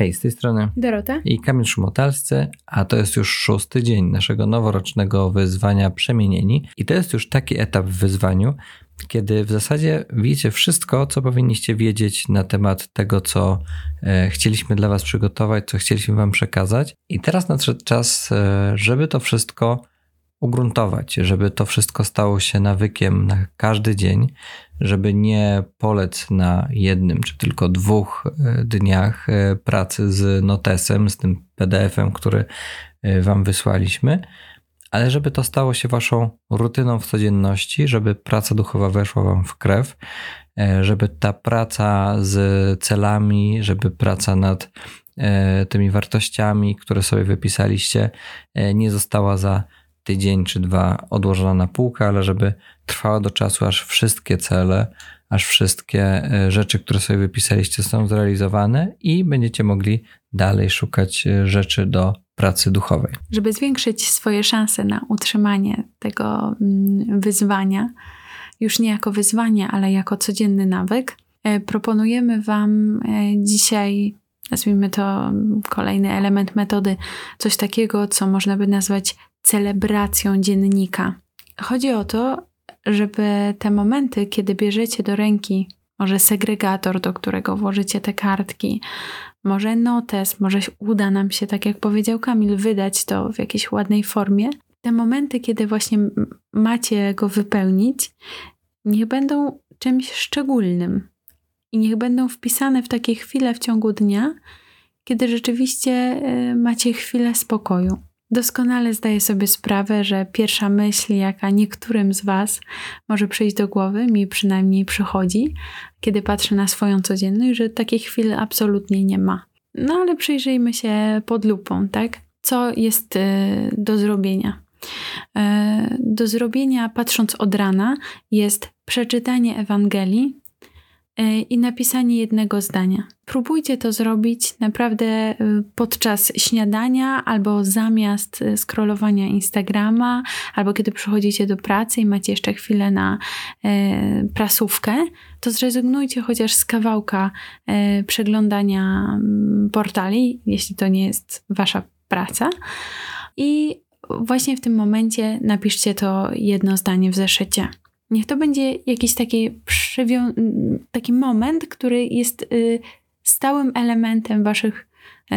Hej, z tej strony Dorota i Kamil Szumotalscy, a to jest już szósty dzień naszego noworocznego wyzwania Przemienieni. I to jest już taki etap w wyzwaniu, kiedy w zasadzie wiecie wszystko, co powinniście wiedzieć na temat tego, co e, chcieliśmy dla Was przygotować, co chcieliśmy Wam przekazać. I teraz nadszedł czas, e, żeby to wszystko ugruntować, żeby to wszystko stało się nawykiem na każdy dzień, żeby nie polec na jednym czy tylko dwóch e, dniach e, pracy z notesem, z tym PDF-em, który e, Wam wysłaliśmy, ale żeby to stało się Waszą rutyną w codzienności, żeby praca duchowa weszła Wam w krew, żeby ta praca z celami, żeby praca nad tymi wartościami, które sobie wypisaliście, nie została za tydzień czy dwa odłożona na półkę, ale żeby trwała do czasu, aż wszystkie cele, aż wszystkie e, rzeczy, które sobie wypisaliście, są zrealizowane i będziecie mogli dalej szukać e, rzeczy do pracy duchowej. Żeby zwiększyć swoje szanse na utrzymanie tego mm, wyzwania, już nie jako wyzwanie, ale jako codzienny nawyk, e, proponujemy Wam dzisiaj nazwijmy to kolejny element metody, coś takiego, co można by nazwać celebracją dziennika. Chodzi o to, żeby te momenty, kiedy bierzecie do ręki może segregator, do którego włożycie te kartki, może notes, może uda nam się, tak jak powiedział Kamil, wydać to w jakiejś ładnej formie. Te momenty, kiedy właśnie macie go wypełnić, niech będą czymś szczególnym i niech będą wpisane w takie chwile w ciągu dnia, kiedy rzeczywiście y, macie chwilę spokoju. Doskonale zdaję sobie sprawę, że pierwsza myśl, jaka niektórym z Was może przyjść do głowy, mi przynajmniej przychodzi, kiedy patrzę na swoją codzienność, że takich chwil absolutnie nie ma. No ale przyjrzyjmy się pod lupą, tak? Co jest y, do zrobienia? Y, do zrobienia, patrząc od rana, jest przeczytanie Ewangelii, E, i napisanie jednego zdania. Próbujcie to zrobić naprawdę e, podczas śniadania albo zamiast e, scrollowania Instagrama, albo kiedy przychodzicie do pracy i macie jeszcze chwilę na prasówkę, to zrezygnujcie chociaż z kawałka przeglądania mm, portali, jeśli to nie jest wasza praca. I właśnie w tym momencie napiszcie to jedno zdanie w zeszycie. Niech to będzie jakiś taki, taki moment, który jest y, stałym elementem waszych, y,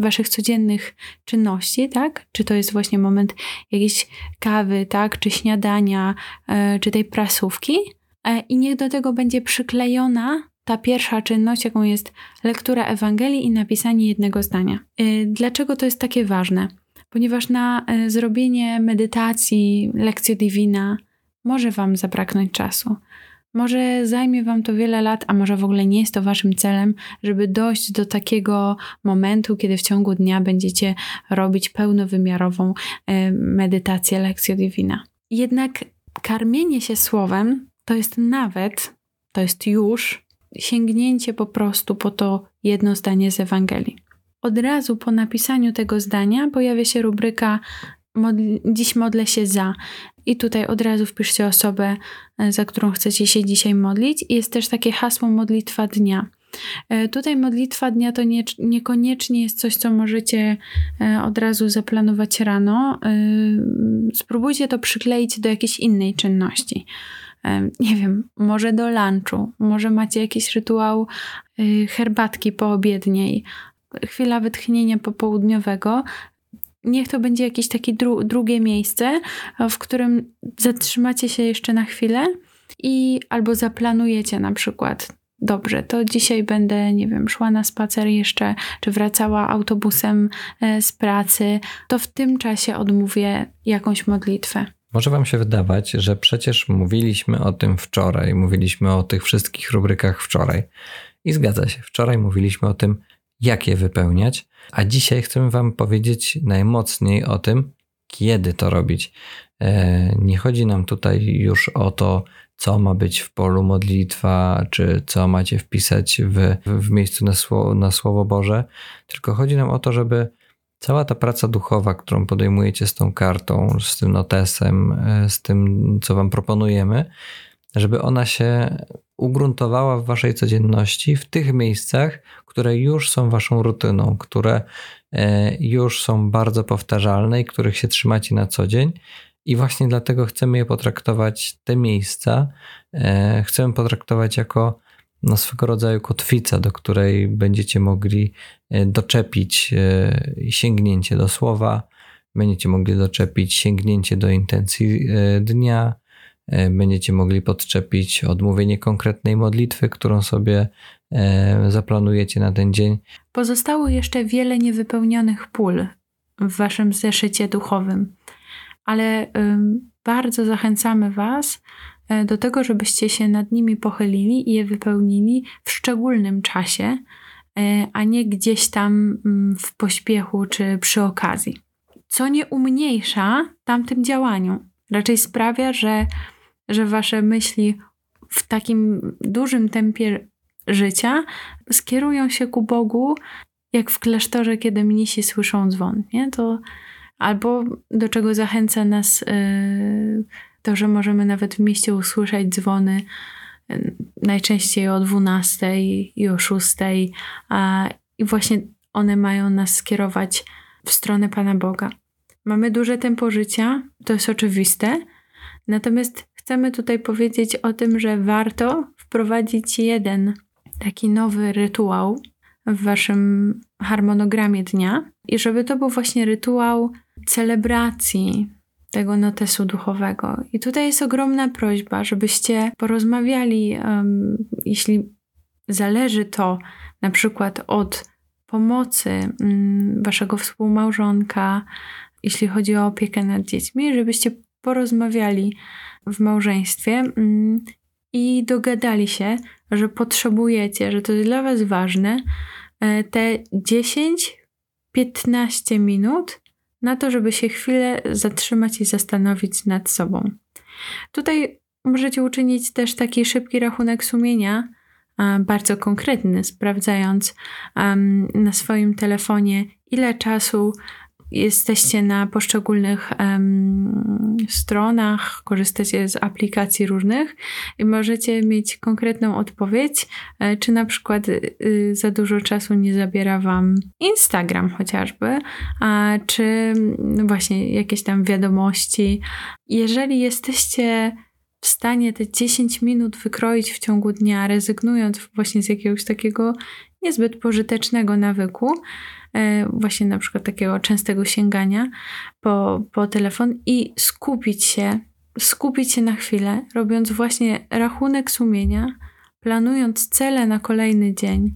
waszych codziennych czynności, tak? Czy to jest właśnie moment jakiejś kawy, tak? Czy śniadania, y, czy tej prasówki. E, I niech do tego będzie przyklejona ta pierwsza czynność, jaką jest lektura Ewangelii i napisanie jednego zdania. Dlaczego to jest takie ważne? Ponieważ na zrobienie medytacji, lekcji divina, może Wam zabraknąć czasu. Może zajmie Wam to wiele lat, a może w ogóle nie jest to Waszym celem, żeby dojść do takiego momentu, kiedy w ciągu dnia będziecie robić pełnowymiarową e, medytację Lekcjo Divina. Jednak karmienie się słowem to jest nawet, to jest już sięgnięcie po prostu po to jedno zdanie z Ewangelii. Od razu po napisaniu tego zdania pojawia się rubryka Modli, dziś modlę się za. I tutaj od razu wpiszcie osobę, e, za którą chcecie się dzisiaj modlić. Jest też takie hasło modlitwa dnia. E, tutaj modlitwa dnia to nie, niekoniecznie jest coś, co możecie e, od razu zaplanować rano. Spróbujcie to przykleić do jakiejś innej czynności. Nie wiem, może do lunchu, może macie jakiś rytuał herbatki poobiedniej, chwila wytchnienia popołudniowego, niech to będzie jakieś takie dru drugie miejsce, w którym zatrzymacie się jeszcze na chwilę i albo zaplanujecie na przykład dobrze, to dzisiaj będę, nie wiem, szła na spacer jeszcze, czy wracała autobusem e, z pracy, to w tym czasie odmówię jakąś modlitwę. Może Wam się wydawać, że przecież mówiliśmy o tym wczoraj, mówiliśmy o tych wszystkich rubrykach wczoraj. I zgadza się, wczoraj mówiliśmy o tym, jak je wypełniać, a dzisiaj chcemy Wam powiedzieć najmocniej o tym, kiedy to robić. E, nie chodzi nam tutaj już o to, co ma być w polu modlitwa, czy co macie wpisać w, w miejscu na słowo, na słowo Boże, tylko chodzi nam o to, żeby cała ta praca duchowa, którą podejmujecie z tą kartą, z tym notesem, e, z tym, co Wam proponujemy, żeby ona się ugruntowała w waszej codzienności, w tych miejscach, które już są waszą rutyną, które e, już są bardzo powtarzalne i których się trzymacie na co dzień. I właśnie dlatego chcemy je potraktować, te miejsca, e, chcemy potraktować jako no, swego rodzaju kotwica, do której będziecie mogli e, doczepić sięgnięcie do słowa, będziecie mogli doczepić sięgnięcie do intencji dnia, będziecie mogli podczepić odmówienie konkretnej modlitwy, którą sobie e, zaplanujecie na ten dzień. Pozostało jeszcze wiele niewypełnionych pól w waszym zeszycie duchowym, ale bardzo zachęcamy Was e, do tego, żebyście się nad nimi pochylili i je wypełnili w szczególnym czasie, a nie gdzieś tam mm, w pośpiechu czy przy okazji. Co nie umniejsza tamtym działaniu, raczej sprawia, że że wasze myśli w takim dużym tempie życia skierują się ku Bogu, jak w klasztorze, kiedy mnisi słyszą dzwon. Nie? To, albo do czego zachęca nas yy, to, że możemy nawet w mieście usłyszeć dzwony yy, najczęściej o 12 i o 6, a, i właśnie one mają nas skierować w stronę Pana Boga. Mamy duże tempo życia, to jest oczywiste, natomiast chcemy tutaj powiedzieć o tym, że warto wprowadzić jeden taki nowy rytuał w waszym harmonogramie dnia i żeby to był właśnie rytuał celebracji tego notesu duchowego. I tutaj jest ogromna prośba, żebyście porozmawiali, um, jeśli zależy to na przykład od pomocy um, waszego współmałżonka, jeśli chodzi o opiekę nad dziećmi, żebyście porozmawiali w małżeństwie mm, i dogadali się, że potrzebujecie, że to jest dla Was ważne, e, te 10-15 minut na to, żeby się chwilę zatrzymać i zastanowić nad sobą. Tutaj możecie uczynić też taki szybki rachunek sumienia, bardzo konkretny, sprawdzając na swoim telefonie, ile czasu jesteście na poszczególnych um, stronach, korzystacie z aplikacji różnych i możecie mieć konkretną odpowiedź, e, czy na przykład y, za dużo czasu nie zabiera Wam Instagram chociażby, a czy właśnie jakieś tam wiadomości. Jeżeli jesteście w stanie te 10 minut wykroić w ciągu dnia, rezygnując właśnie z jakiegoś takiego niezbyt pożytecznego nawyku, E, właśnie na przykład takiego częstego sięgania po, po telefon i skupić się, skupić się na chwilę, robiąc właśnie rachunek sumienia, planując cele na kolejny dzień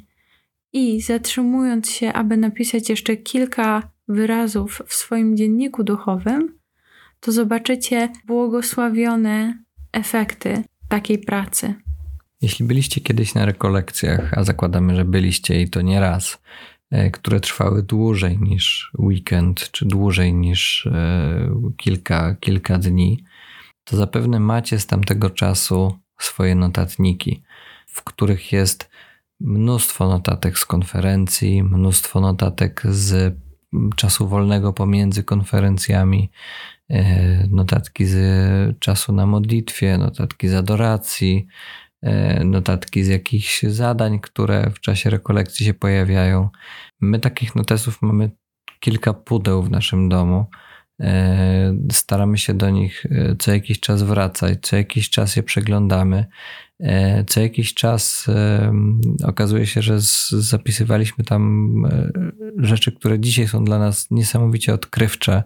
i zatrzymując się, aby napisać jeszcze kilka wyrazów w swoim dzienniku duchowym, to zobaczycie błogosławione efekty takiej pracy. Jeśli byliście kiedyś na rekolekcjach, a zakładamy, że byliście i to nie raz, E, które trwały dłużej niż weekend, czy dłużej niż e, kilka, kilka dni, to zapewne macie z tamtego czasu swoje notatniki, w których jest mnóstwo notatek z konferencji, mnóstwo notatek z czasu wolnego pomiędzy konferencjami, e, notatki z czasu na modlitwie, notatki z adoracji, notatki z jakichś zadań, które w czasie rekolekcji się pojawiają. My takich notesów mamy kilka pudeł w naszym domu. E, staramy się do nich e, co jakiś czas wracać, co jakiś czas je przeglądamy. Co jakiś czas okazuje się, że zapisywaliśmy tam rzeczy, które dzisiaj są dla nas niesamowicie odkrywcze.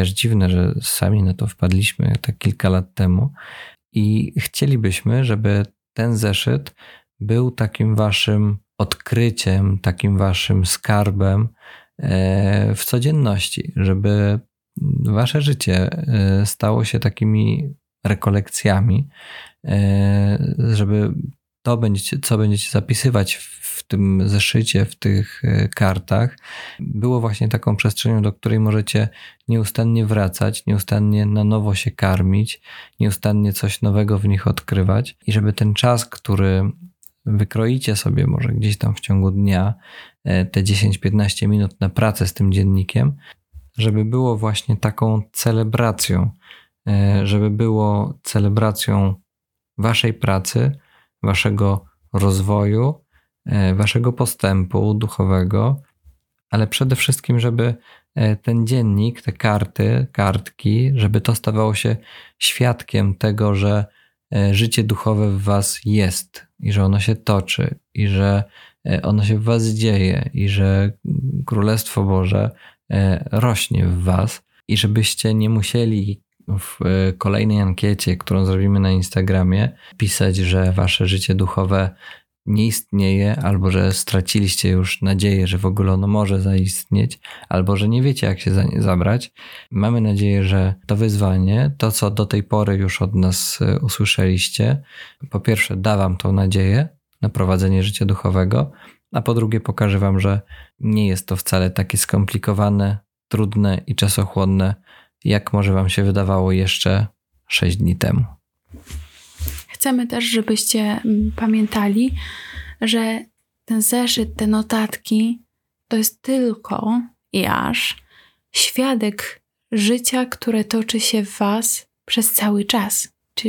Aż dziwne, że sami na to wpadliśmy tak kilka lat temu, i chcielibyśmy, żeby ten zeszyt był takim waszym odkryciem, takim waszym skarbem e, w codzienności, żeby wasze życie e, stało się takimi rekolekcjami, e, żeby to będziecie, co będziecie zapisywać w tym zeszycie, w tych e, kartach, było właśnie taką przestrzenią, do której możecie nieustannie wracać, nieustannie na nowo się karmić, nieustannie coś nowego w nich odkrywać. I żeby ten czas, który wykroicie sobie może gdzieś tam w ciągu dnia, e, te 10-15 minut na pracę z tym dziennikiem, żeby było właśnie taką celebracją, e, żeby było celebracją waszej pracy, waszego rozwoju, waszego postępu duchowego, ale przede wszystkim, żeby e, ten dziennik, te karty, kartki, żeby to stawało się świadkiem tego, że e, życie duchowe w was jest i że ono się toczy i że ono się w was dzieje i że Królestwo Boże rośnie w was i żebyście nie musieli w e, kolejnej ankiecie, którą zrobimy na Instagramie, pisać, że wasze życie duchowe nie istnieje, albo że straciliście już nadzieję, że w ogóle ono może zaistnieć, albo że nie wiecie, jak się za nie zabrać. Mamy nadzieję, że to wyzwanie, to co do tej pory już od nas e, usłyszeliście, po pierwsze da wam tą nadzieję na prowadzenie życia duchowego, a po drugie pokaże wam, że nie jest to wcale takie skomplikowane, trudne i czasochłonne, jak może Wam się wydawało jeszcze 6 dni temu. Chcemy też, żebyście mm, pamiętali, że ten zeszyt, te notatki to jest tylko i aż świadek życia, które toczy się w Was przez cały czas. Czy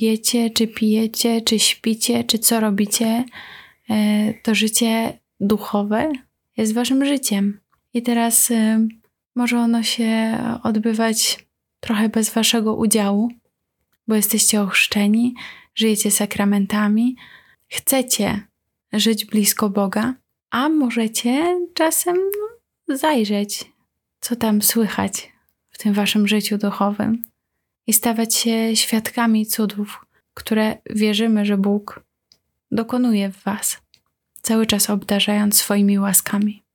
jecie, czy pijecie, czy śpicie, czy co robicie, e, to życie duchowe jest Waszym życiem. I teraz e, może ono się odbywać trochę bez waszego udziału, bo jesteście ochrzczeni, żyjecie sakramentami, chcecie żyć blisko Boga, a możecie czasem no, zajrzeć, co tam słychać w tym waszym życiu duchowym i stawać się świadkami cudów, które wierzymy, że Bóg dokonuje w was, cały czas obdarzając swoimi łaskami.